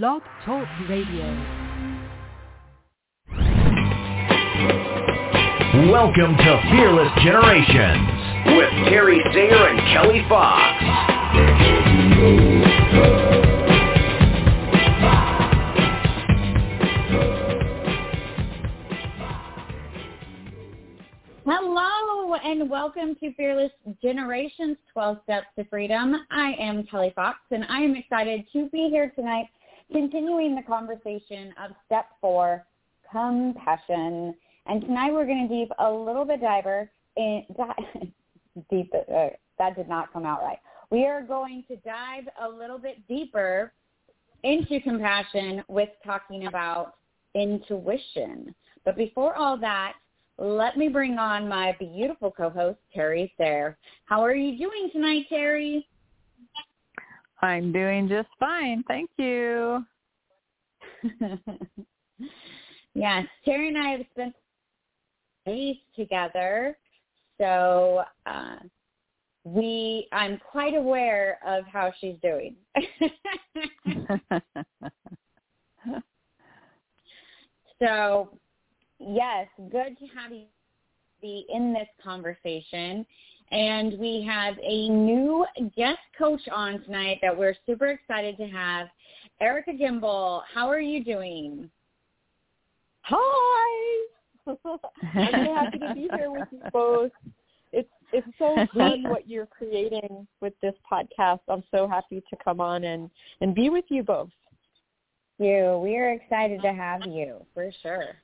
Blog Talk Radio. Welcome to Fearless Generations with Terry Sayer and Kelly Fox. Hello and welcome to Fearless Generations 12 Steps to Freedom. I am Kelly Fox and I am excited to be here tonight continuing the conversation of step four, compassion. And tonight we're going to deep a little bit diver in, deep, uh, that did not come out right. We are going to dive a little bit deeper into compassion with talking about intuition. But before all that, let me bring on my beautiful co-host, Terry Sayre. How are you doing tonight, Terry? I'm doing just fine. Thank you. yes, Terry and I have spent days together, so uh, we I'm quite aware of how she's doing. so yes, good to have you be in this conversation. And we have a new guest coach on tonight that we're super excited to have. Erica Gimbel, how are you doing? Hi. I'm so happy to be here with you both. It's it's so fun what you're creating with this podcast. I'm so happy to come on and and be with you both. You, we are excited to have you for sure.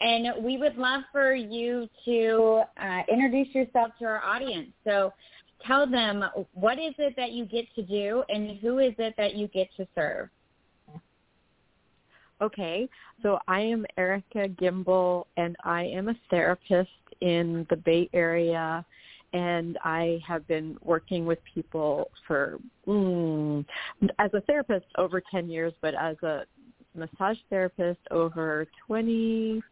And we would love for you to uh, introduce yourself to our audience. So tell them what is it that you get to do and who is it that you get to serve? Okay, so I am Erica Gimbel and I am a therapist in the Bay Area and I have been working with people for, mm, as a therapist over 10 years, but as a massage therapist over 20,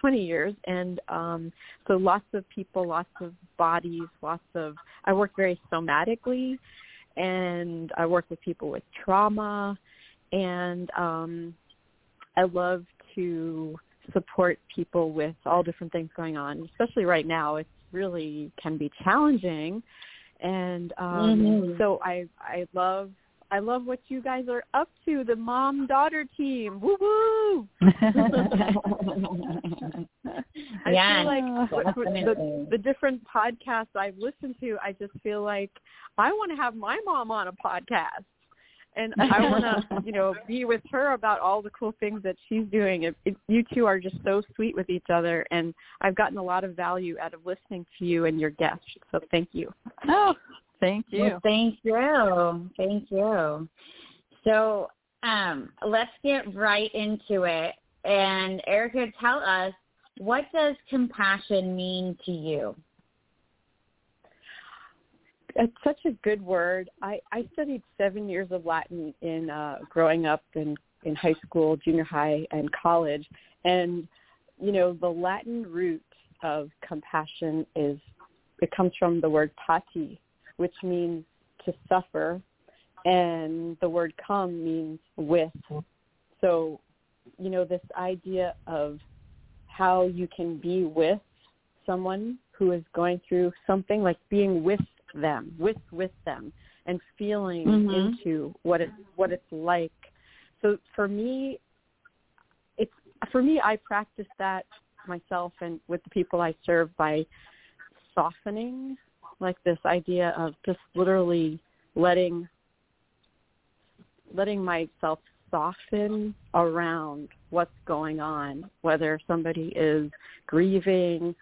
20 years and um so lots of people lots of bodies lots of i work very somatically and i work with people with trauma and um i love to support people with all different things going on especially right now it's really can be challenging and um Mhm. so i i love I love what you guys are up to, the mom daughter team. Woo woo! I Yes, feel like what- what- the, the different podcasts I've listened to, I just feel like I want to have my mom on a podcast. And I want to, you know, be with her about all the cool things that she's doing. It, it, you two are just so sweet with each other, and I've gotten a lot of value out of listening to you and your guests. So thank you. oh, thank you. Well, thank you. Thank you. So um, let's get right into it. And Erica, tell us, what does compassion mean to you? It's such a good word. I, I studied seven years of Latin in uh, growing up in, in high school, junior high, and college. And, you know, the Latin root of compassion is, it comes from the word pati, which means to suffer. And the word come means with. So, you know, this idea of how you can be with someone who is going through something like being with them, with with them, and feeling Mhm. into what it what it's like. So for me, it's for me. I practice that myself and with the people I serve by softening, like this idea of just literally letting letting myself soften around what's going on, whether somebody is grieving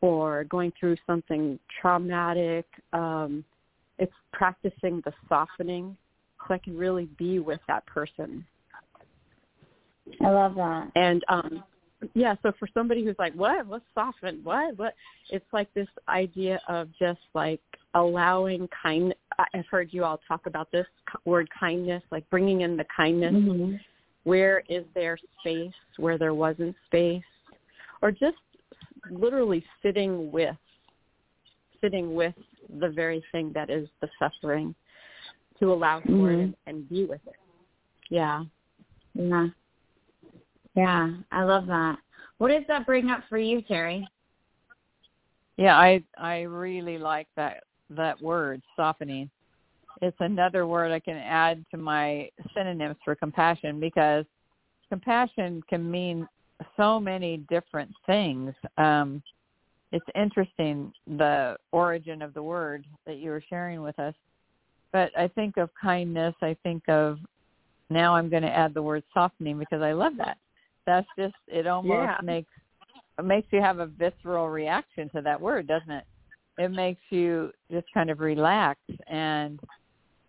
or going through something traumatic. Um, it's practicing the softening so I can really be with that person. I love that. And um yeah, so for somebody who's like, What? What's soften? What? What it's like this idea of just like allowing kind I've heard you all talk about this word kindness, like bringing in the kindness Mhm. where is there space where there wasn't space or just literally sitting with sitting with the very thing that is the suffering to allow for it Mhm. and, and be with it yeah Yeah. Yeah, I love that. What does that bring up for you, Terry? Yeah, I I really like that that word, softening. It's another word I can add to my synonyms for compassion because compassion can mean so many different things. Um, it's interesting the origin of the word that you were sharing with us. But I think of kindness. I think of now I'm going to add the word softening because I love that. That's just it almost yeah. makes it makes you have a visceral reaction to that word, doesn't it? It makes you just kind of relax and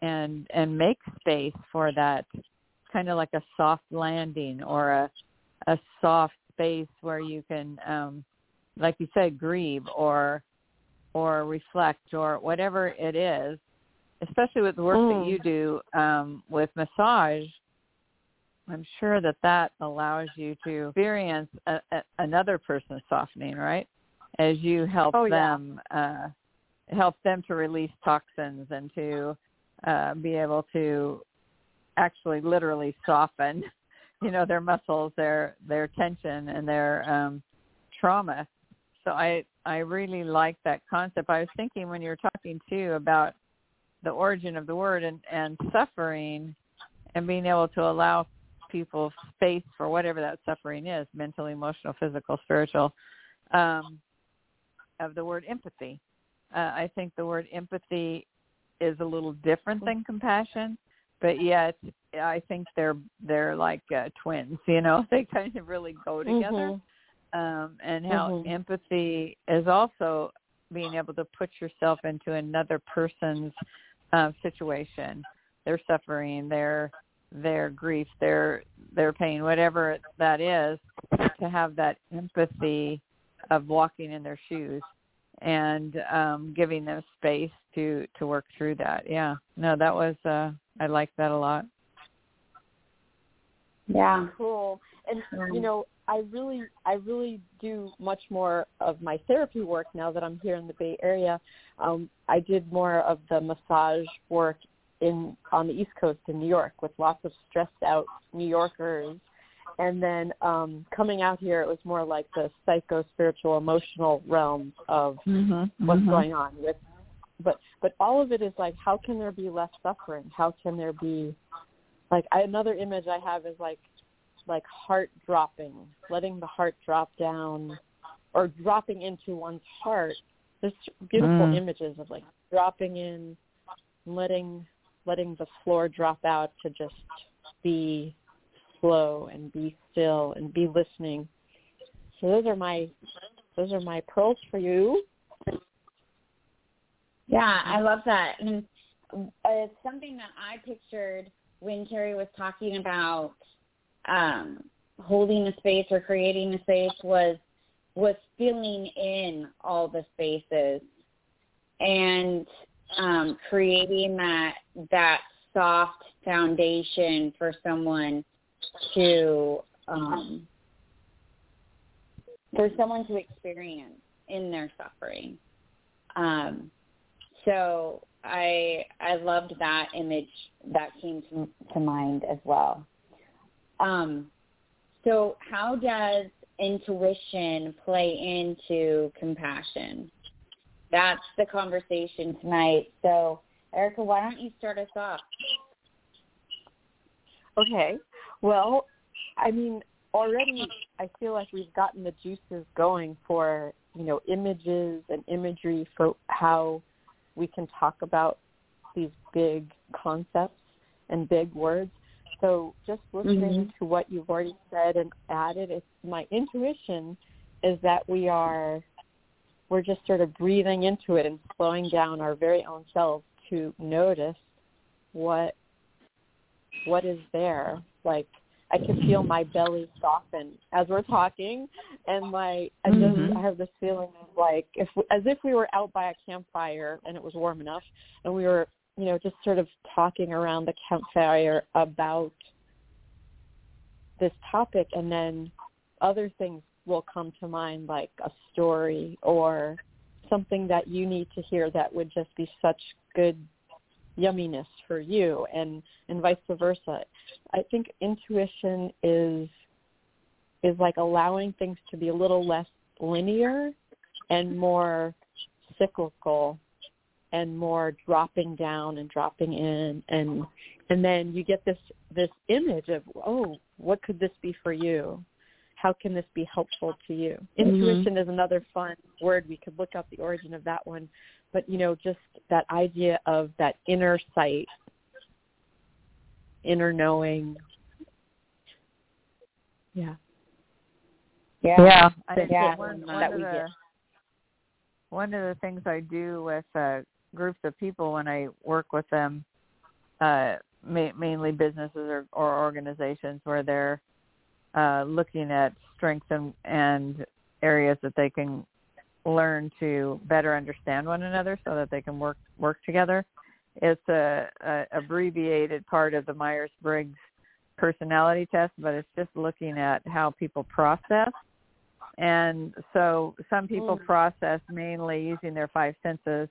and and make space for that kind of like a soft landing or a a soft space where you can um like you said grieve or or reflect or whatever it is especially with the work Mm. that you do um with massage i'm sure that that allows you to experience a, a, another person's softening right? As you help Oh, yeah. them uh help them to release toxins and to uh be able to actually literally soften you know their muscles their their tension and their um trauma. So i i really like that concept. I was thinking when you were talking too about the origin of the word and and suffering and being able to allow people space for whatever that suffering is mental emotional physical spiritual um of the word empathy uh, i think the word empathy is a little different than compassion but yet I think they're they're like uh, twins. You know, they kind of really go together. Mhm. Um, and how Mhm. empathy is also being able to put yourself into another person's uh, situation, their suffering, their their grief, their their pain, whatever that is, to have that empathy of walking in their shoes and um giving them space to to work through that. Yeah. No, that was uh I like that a lot. Yeah. Cool. And you know, I really I really do much more of my therapy work now that I'm here in the Bay Area. Um I did more of the massage work in on the East Coast in New York with lots of stressed out New Yorkers. And then um coming out here it was more like the psycho spiritual emotional realm of Mm-hmm. what's going on with but but all of it is like how can there be less suffering how can there be like I, another image i have is like like heart dropping letting the heart drop down or dropping into one's heart there's beautiful Mm. images of like dropping in letting letting the floor drop out to just be slow and be still and be listening. So those are my those are my pearls for you. Yeah, I love that. And uh, it's something that I pictured when Terry was talking about um, holding a space or creating a space was was filling in all the spaces. And um, creating that that soft foundation for someone to um, for someone to experience in their suffering. Um, so I I loved that image that came to, to mind as well. Um, so how does intuition play into compassion? That's the conversation tonight. So Erica, why don't you start us off? Okay. Well, I mean, already I feel like we've gotten the juices going for, you know, images and imagery for how we can talk about these big concepts and big words. So just listening Mhm. to what you've already said and added, it's my intuition is that we are we're just sort of breathing into it and slowing down our very own selves to notice what what is there. Like I can feel my belly soften as we're talking, and my I just Mhm. I have this feeling of like if as if we were out by a campfire and it was warm enough, and we were you know just sort of talking around the campfire about this topic, and then other things will come to mind like a story or something that you need to hear that would just be such good yumminess for you and and vice versa. I think intuition is is like allowing things to be a little less linear and more cyclical and more dropping down and dropping in. And and then you get this this image of oh what could this be for you how can this be helpful to you? Mm-hmm. intuition is another fun word. We could look up the origin of that one. But you know just that idea of that inner sight inner knowing. Yeah. Yeah. Yeah, I think yeah. One, one, of the, one of the things i do with uh groups of people when i work with them uh ma- mainly businesses or, or organizations where they're uh looking at strengths and, and areas that they can learn to better understand one another so that they can work work together. It's a, a abbreviated part of the Myers Briggs personality test, but it's just looking at how people process. And so some people mm. process mainly using their five senses,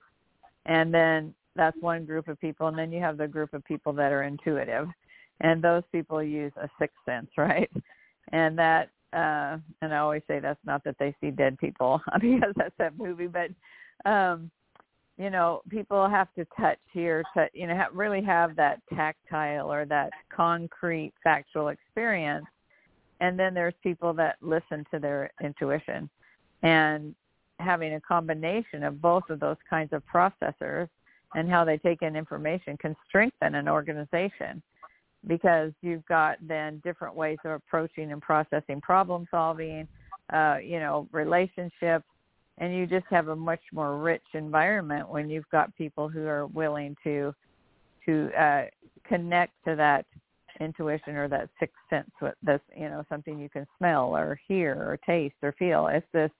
and then that's one group of people. And then you have the group of people that are intuitive, and those people use a sixth sense, right? And that uh and I always say that's not that they see dead people because that's that movie, but um you know, people have to touch here to you know really have that tactile or that concrete factual experience. And then there's people that listen to their intuition and having a combination of both of those kinds of processors and how they take in information can strengthen an organization because you've got then different ways of approaching and processing problem solving, uh, you know, relationships, and you just have a much more rich environment when you've got people who are willing to to uh, connect to that intuition or that sixth sense with that's you know something you can smell or hear or taste or feel it's this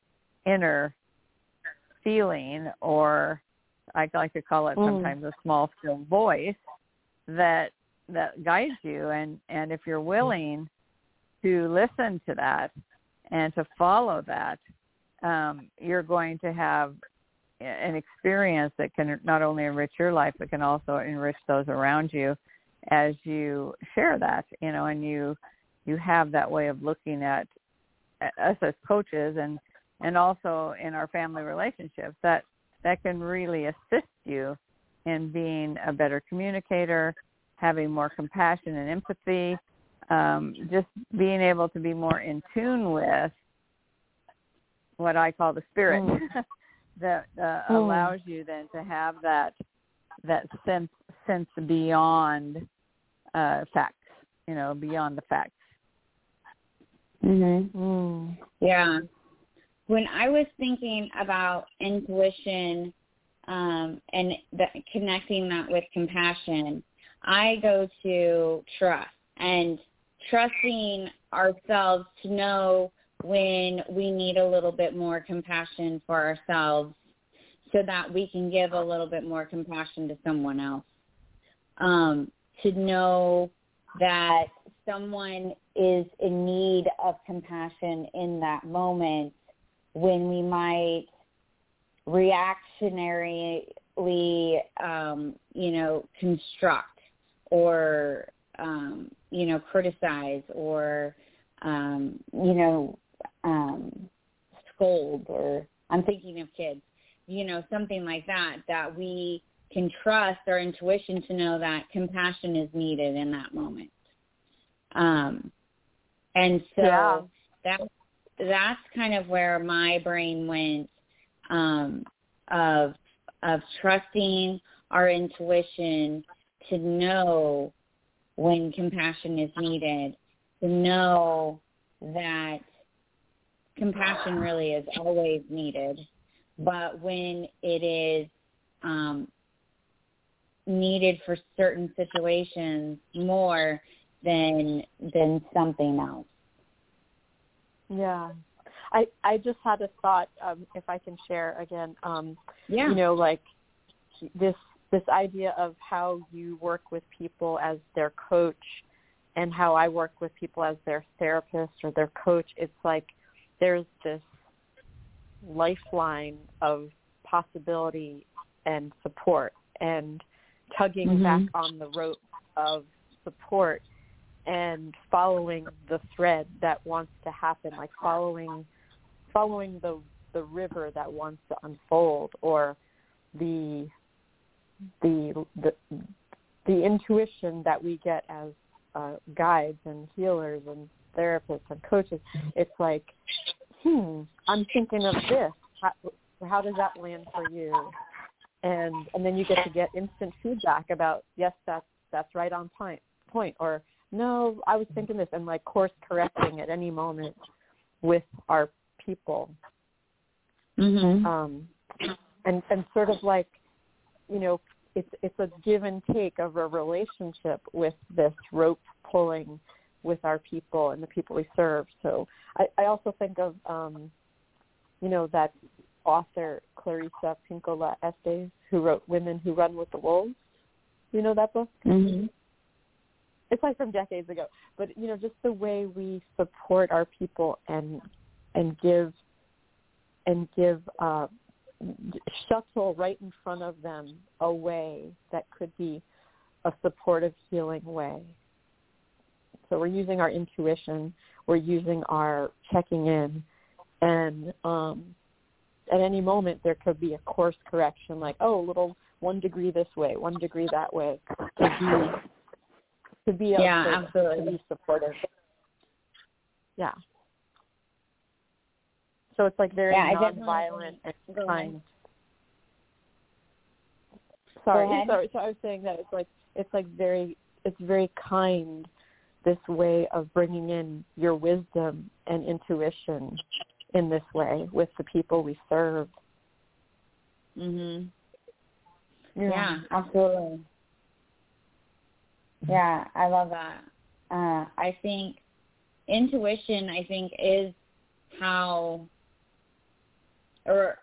inner feeling or i like to call it mm. sometimes a small still voice that that guides you. And and if you're willing to listen to that and to follow that um, you're going to have an experience that can not only enrich your life but can also enrich those around you as you share that you know and you you have that way of looking at us as coaches and and also in our family relationships that that can really assist you in being a better communicator having more compassion and empathy, um, just being able to be more in tune with what I call the spirit mm. that uh, mm. allows you then to have that that sense sense beyond uh, facts, you know, beyond the facts. Mhm. Mm. Yeah. When I was thinking about intuition um, and the, connecting that with compassion, I go to trust and trusting ourselves to know when we need a little bit more compassion for ourselves so that we can give a little bit more compassion to someone else. Um, to know that someone is in need of compassion in that moment when we might reactionarily, um, you know, construct or um, you know criticize or um, you know um, scold or I'm thinking of kids, you know something like that that we can trust our intuition to know that compassion is needed in that moment. Um, and so yeah. that that's kind of where my brain went um, of of trusting our intuition to know when compassion is needed, to know that compassion really is always needed, but when it is um, needed for certain situations more than than something else. Yeah. I I just had a thought um if I can share again um yeah. you know like this this idea of how you work with people as their coach and how I work with people as their therapist or their coach, it's like there's this lifeline of possibility and support. And tugging Mhm. back on the rope of support and following the thread that wants to happen, like following following the the river that wants to unfold or the the the the intuition that we get as uh, guides and healers and therapists and coaches. It's like, hmm, I'm thinking of this. How, how does that land for you? And and then you get to get instant feedback about yes, that's that's right on point point or no, I was thinking this and like course correcting at any moment with our people Mhm. um, and and sort of like you know it's it's a give and take of a relationship with this rope pulling with our people and the people we serve. So I, I also think of um, you know that author Clarissa Pinkola Estes who wrote Women Who Run with the Wolves. You know that book? Mhm. it's like from decades ago but you know just the way we support our people and and give and give uh shuttle right in front of them a way that could be a supportive healing way so we're using our intuition we're using our checking in and um at any moment there could be a course correction like oh a little one degree this way one degree that way to be to be Yeah, absolutely. to be supportive. Yeah. So it's like very Yeah, nonviolent and kind. Sorry, sorry. So I was saying that it's like it's like very it's very kind this way of bringing in your wisdom and intuition in this way with the people we serve. Mhm. Yeah, absolutely. Yeah, I love that. Uh, I think intuition, I think, is how, or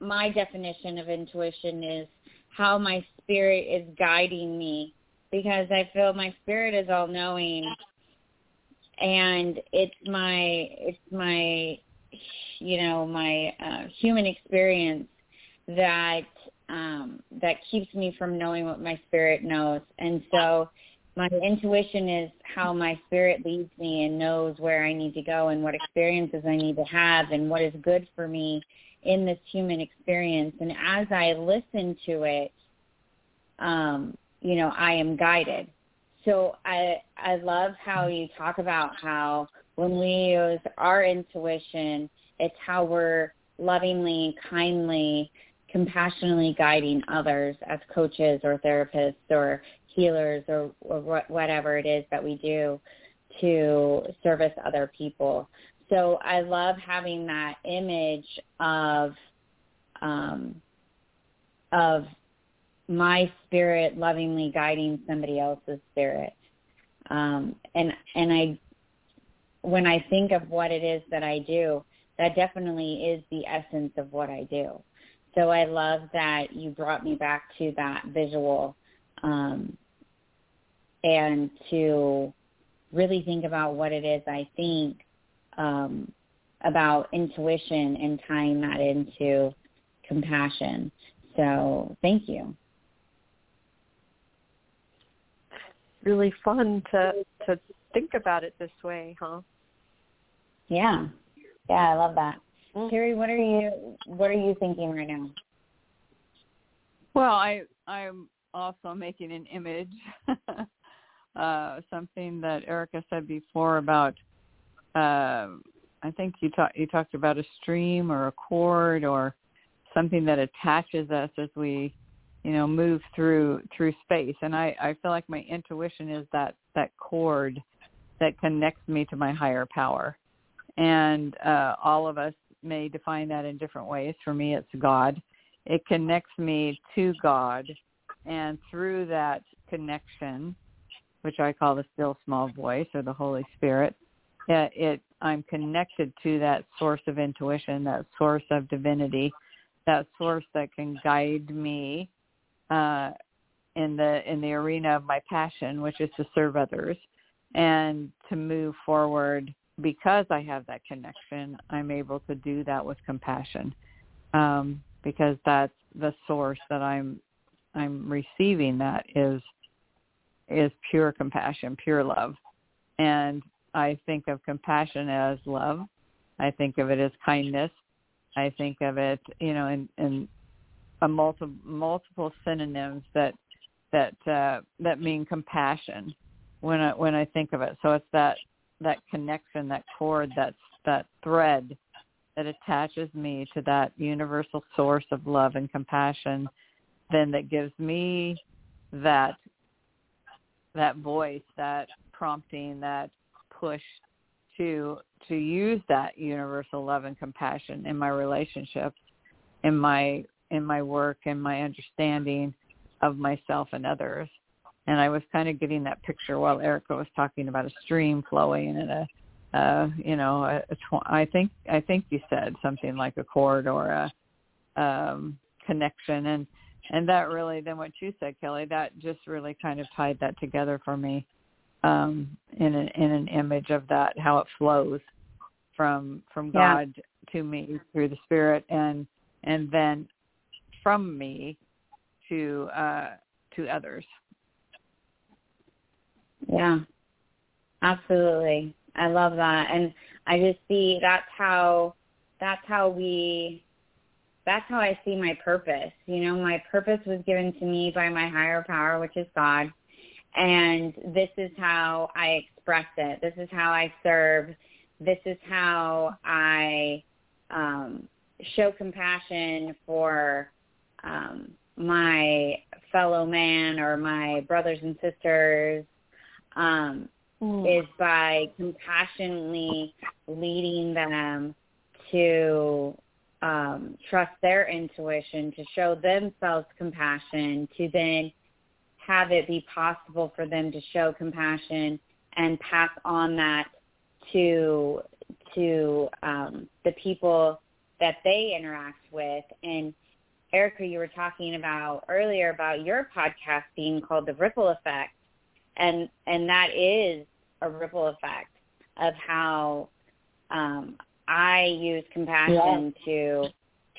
my definition of intuition is how my spirit is guiding me because I feel my spirit is all knowing and it's my, it's my, you know, my uh, human experience that um, that keeps me from knowing what my spirit knows. And so my intuition is how my spirit leads me and knows where I need to go and what experiences I need to have and what is good for me in this human experience. And as I listen to it, um, you know, I am guided. So I I love how you talk about how when we use our intuition, it's how we're lovingly, kindly, compassionately guiding others as coaches or therapists or healers or, or whatever it is that we do to service other people. So I love having that image of um, of my spirit lovingly guiding somebody else's spirit. Um, and and I when I think of what it is that I do, that definitely is the essence of what I do. So I love that you brought me back to that visual um, and to really think about what it is I think um, about intuition and tying that into compassion. So thank you. Really fun to to think about it this way, huh? Yeah. Yeah, I love that. Mm. Terry, what are you what are you thinking right now? Well, I I'm also making an image, uh, something that Erica said before about. Uh, I think you talked you talked about a stream or a cord or something that attaches us as we, you know, move through through space. And I I feel like my intuition is that that cord that connects me to my higher power. And uh, all of us may define that in different ways. For me, it's God it connects me to God and through that connection, which I call the still small voice or the Holy Spirit, it, it I'm connected to that source of intuition, that source of divinity, that source that can guide me uh, in the in the arena of my passion, which is to serve others and to move forward because I have that connection. I'm able to do that with compassion. Um, because that's the source that I'm I'm receiving that is is pure compassion, pure love. And I think of compassion as love. I think of it as kindness. I think of it, you know, in, in a multiple multiple synonyms that that uh, that mean compassion when I when I think of it. So it's that that connection, that cord, that that thread that attaches me to that universal source of love and compassion, then that gives me that that voice, that prompting, that push to to use that universal love and compassion in my relationships, in my in my work, in my understanding of myself and others. And I was kind of getting that picture while Erica was talking about a stream flowing and a, uh, you know, a, a tw- I think I think you said something like a cord or a um, connection, and and that really then what you said, Kelly, that just really kind of tied that together for me um, in an in an image of that how it flows from from God yeah. to me through the Spirit, and and then from me to uh, to others. Yeah, absolutely. I love that, and I just see that's how that's how we that's how I see my purpose. You know, my purpose was given to me by my higher power, which is God, and this is how I express it. This is how I serve. This is how I um, show compassion for um, my fellow man or my brothers and sisters um, mm. is by compassionately leading them to um, trust their intuition, to show themselves compassion, to then have it be possible for them to show compassion and pass on that to to um, the people that they interact with. And Erica, you were talking about earlier about your podcast being called the Ripple Effect, and and that is a ripple effect of how um, I use compassion yeah. to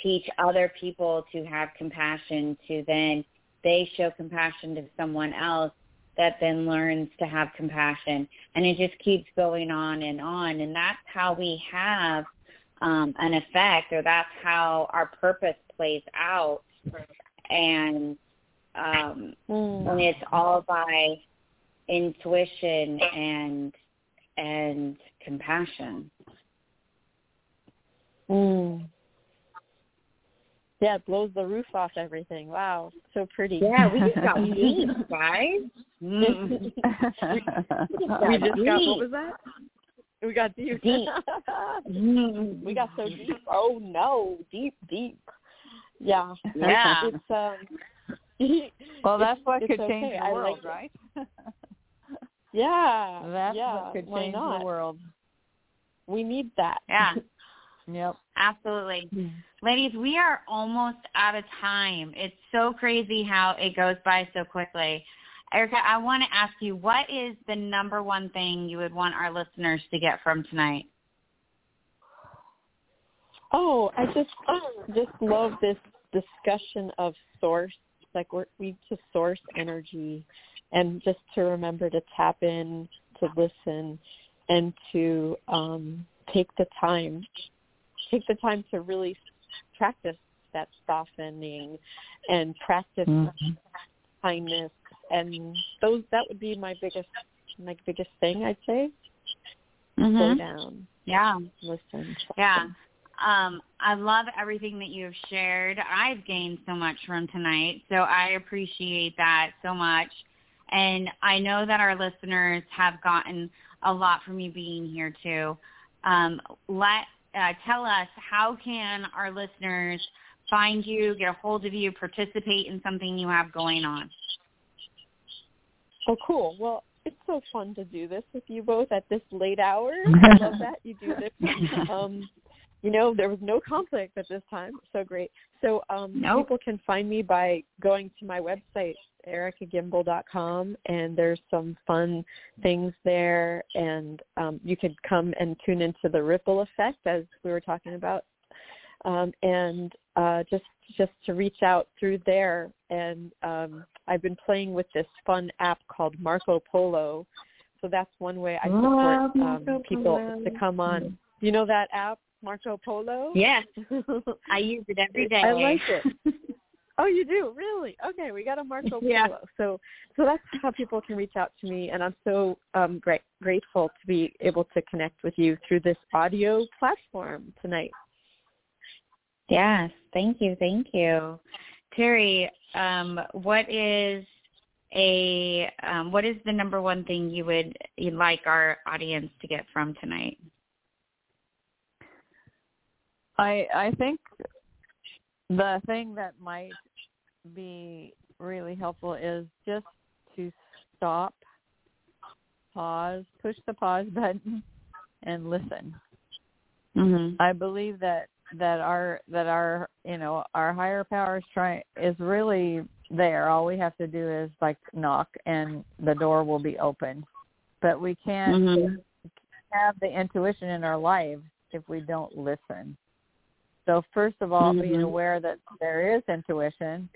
teach other people to have compassion to then they show compassion to someone else that then learns to have compassion and it just keeps going on and on and that's how we have um, an effect or that's how our purpose plays out and um, mm. and it's all by intuition and and compassion. Mm. Yeah, it blows the roof off everything. Wow, so pretty. Yeah, we just got deep, guys. Mm. we, just got what was that? We got deep. Deep. mm. We got so deep. Oh no, deep, deep. Yeah. Yeah. It's um. well, that's what could okay. change the world, like right? yeah. That's yeah. what could change the world. We need that. Yeah. Yep. Absolutely. Ladies, we are almost out of time. It's so crazy how it goes by so quickly. Erica, I want to ask you, what is the number one thing you would want our listeners to get from tonight? Oh, I just just love this discussion of source. Like we're, we just source energy, and just to remember to tap in, to listen, and to um, take the time, take the time to really practice that softening, and practice mm-hmm. kindness, and those that would be my biggest my biggest thing. I'd say. Mm-hmm. Slow down. Yeah. Listen. Yeah. Um, I love everything that you've shared. I've gained so much from tonight, so I appreciate that so much. And I know that our listeners have gotten a lot from you being here too. Um, let uh, tell us how can our listeners find you, get a hold of you, participate in something you have going on. Oh, cool. Well, it's so fun to do this with you both at this late hour. I love that you do this. Um, you know, there was no conflict at this time. So great. So um, nope. people can find me by going to my website, ericagimble.com, and there's some fun things there. And um, you could come and tune into the ripple effect, as we were talking about um, and uh, just just to reach out through there. And um, I've been playing with this fun app called Marco Polo. So that's one way I support um, people to come on. You know that app, Marco Polo? Yes, I use it every day. I like it. Oh, you do really? Okay, we got a Marco Polo. Yeah. So, so that's how people can reach out to me, and I'm so um, great grateful to be able to connect with you through this audio platform tonight. Yes, thank you, thank you, Terry. Um, what is a um, what is the number one thing you would you'd like our audience to get from tonight? I I think the thing that might be really helpful is just to stop, pause, push the pause button, and listen. Mm-hmm. I believe that that our that our you know our higher power is trying is really there. All we have to do is like knock, and the door will be open. But we can't Mm-hmm. have the intuition in our lives if we don't listen. So first of all, being Mhm. aware that there is intuition,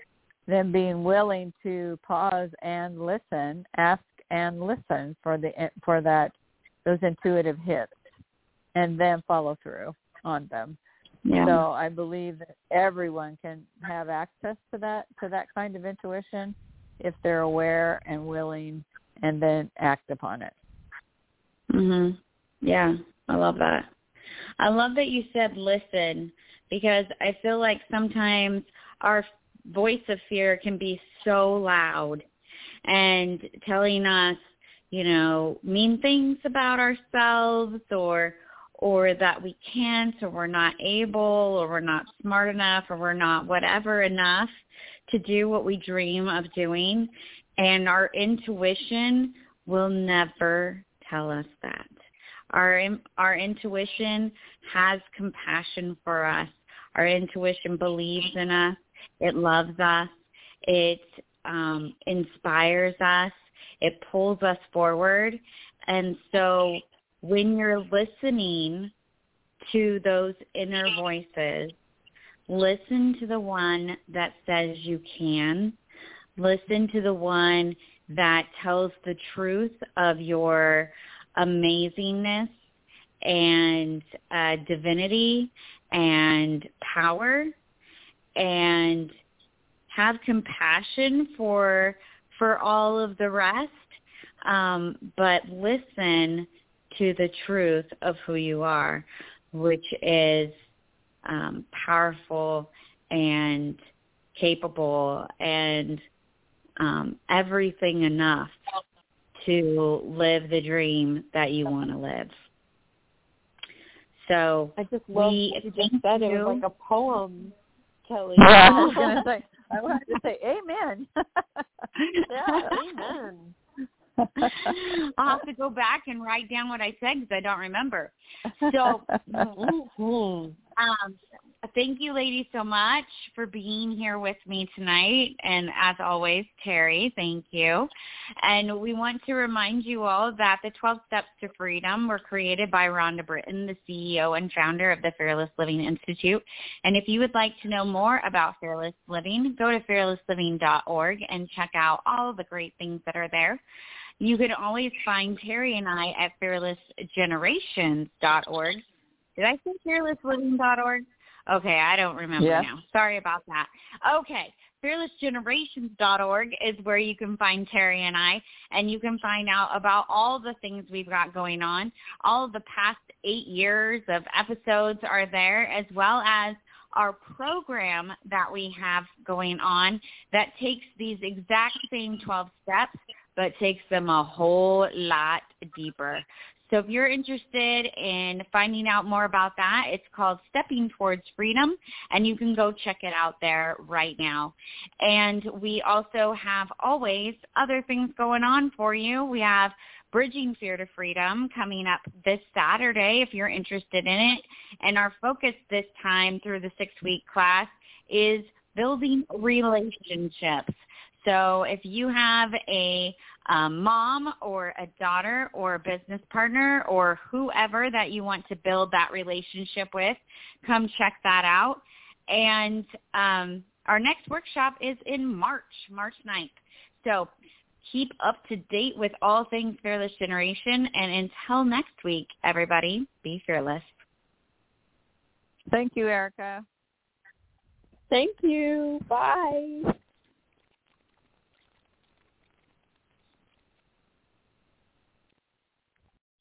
then being willing to pause and listen, ask and listen for the for that those intuitive hits, and then follow through on them. Yeah. So I believe that everyone can have access to that to that kind of intuition if they're aware and willing, and then act upon it. Mhm. Yeah, I love that. I love that you said listen because I feel like sometimes our voice of fear can be so loud and telling us, you know, mean things about ourselves or or that we can't or we're not able or we're not smart enough or we're not whatever enough to do what we dream of doing and our intuition will never tell us that. Our our intuition has compassion for us. Our intuition believes in us. It loves us. It um, inspires us. It pulls us forward. And so when you're listening to those inner voices, listen to the one that says you can. Listen to the one that tells the truth of your amazingness and uh, divinity and power and have compassion for for all of the rest um, but listen to the truth of who you are which is um, powerful and capable and um, everything enough to live the dream that you want to live. So I just love We what you just said. It was like a poem, Kelly. I was gonna say I wanted to say amen. yeah, amen. I'll have to go back and write down what I said because I don't remember. So Mhm. Um, thank you, ladies, so much for being here with me tonight. And as always, Terry, thank you. And we want to remind you all that the 12 Steps to Freedom were created by Rhonda Britten, the CEO and founder of the Fearless Living Institute. And if you would like to know more about Fearless Living, go to fearlessliving.org and check out all the great things that are there. You can always find Terry and I at fearlessgenerations.org. Did I say fearlessliving.org? Okay, I don't remember Yes. now. Sorry about that. Okay, fearlessgenerations.org is where you can find Terry and I, and you can find out about all the things we've got going on. All of the past eight years of episodes are there, as well as our program that we have going on that takes these exact same 12 steps, but takes them a whole lot deeper. So if you're interested in finding out more about that, it's called Stepping Towards Freedom, and you can go check it out there right now. And we also have always other things going on for you. We have Bridging Fear to Freedom coming up this Saturday if you're interested in it. And our focus this time through the six-week class is building relationships. So if you have a um, mom or a daughter or a business partner or whoever that you want to build that relationship with, come check that out. And um, our next workshop is in March, March 9th. So keep up to date with all things Fearless Generation. And until next week, everybody, be fearless. Thank you, Erica. Thank you. Bye.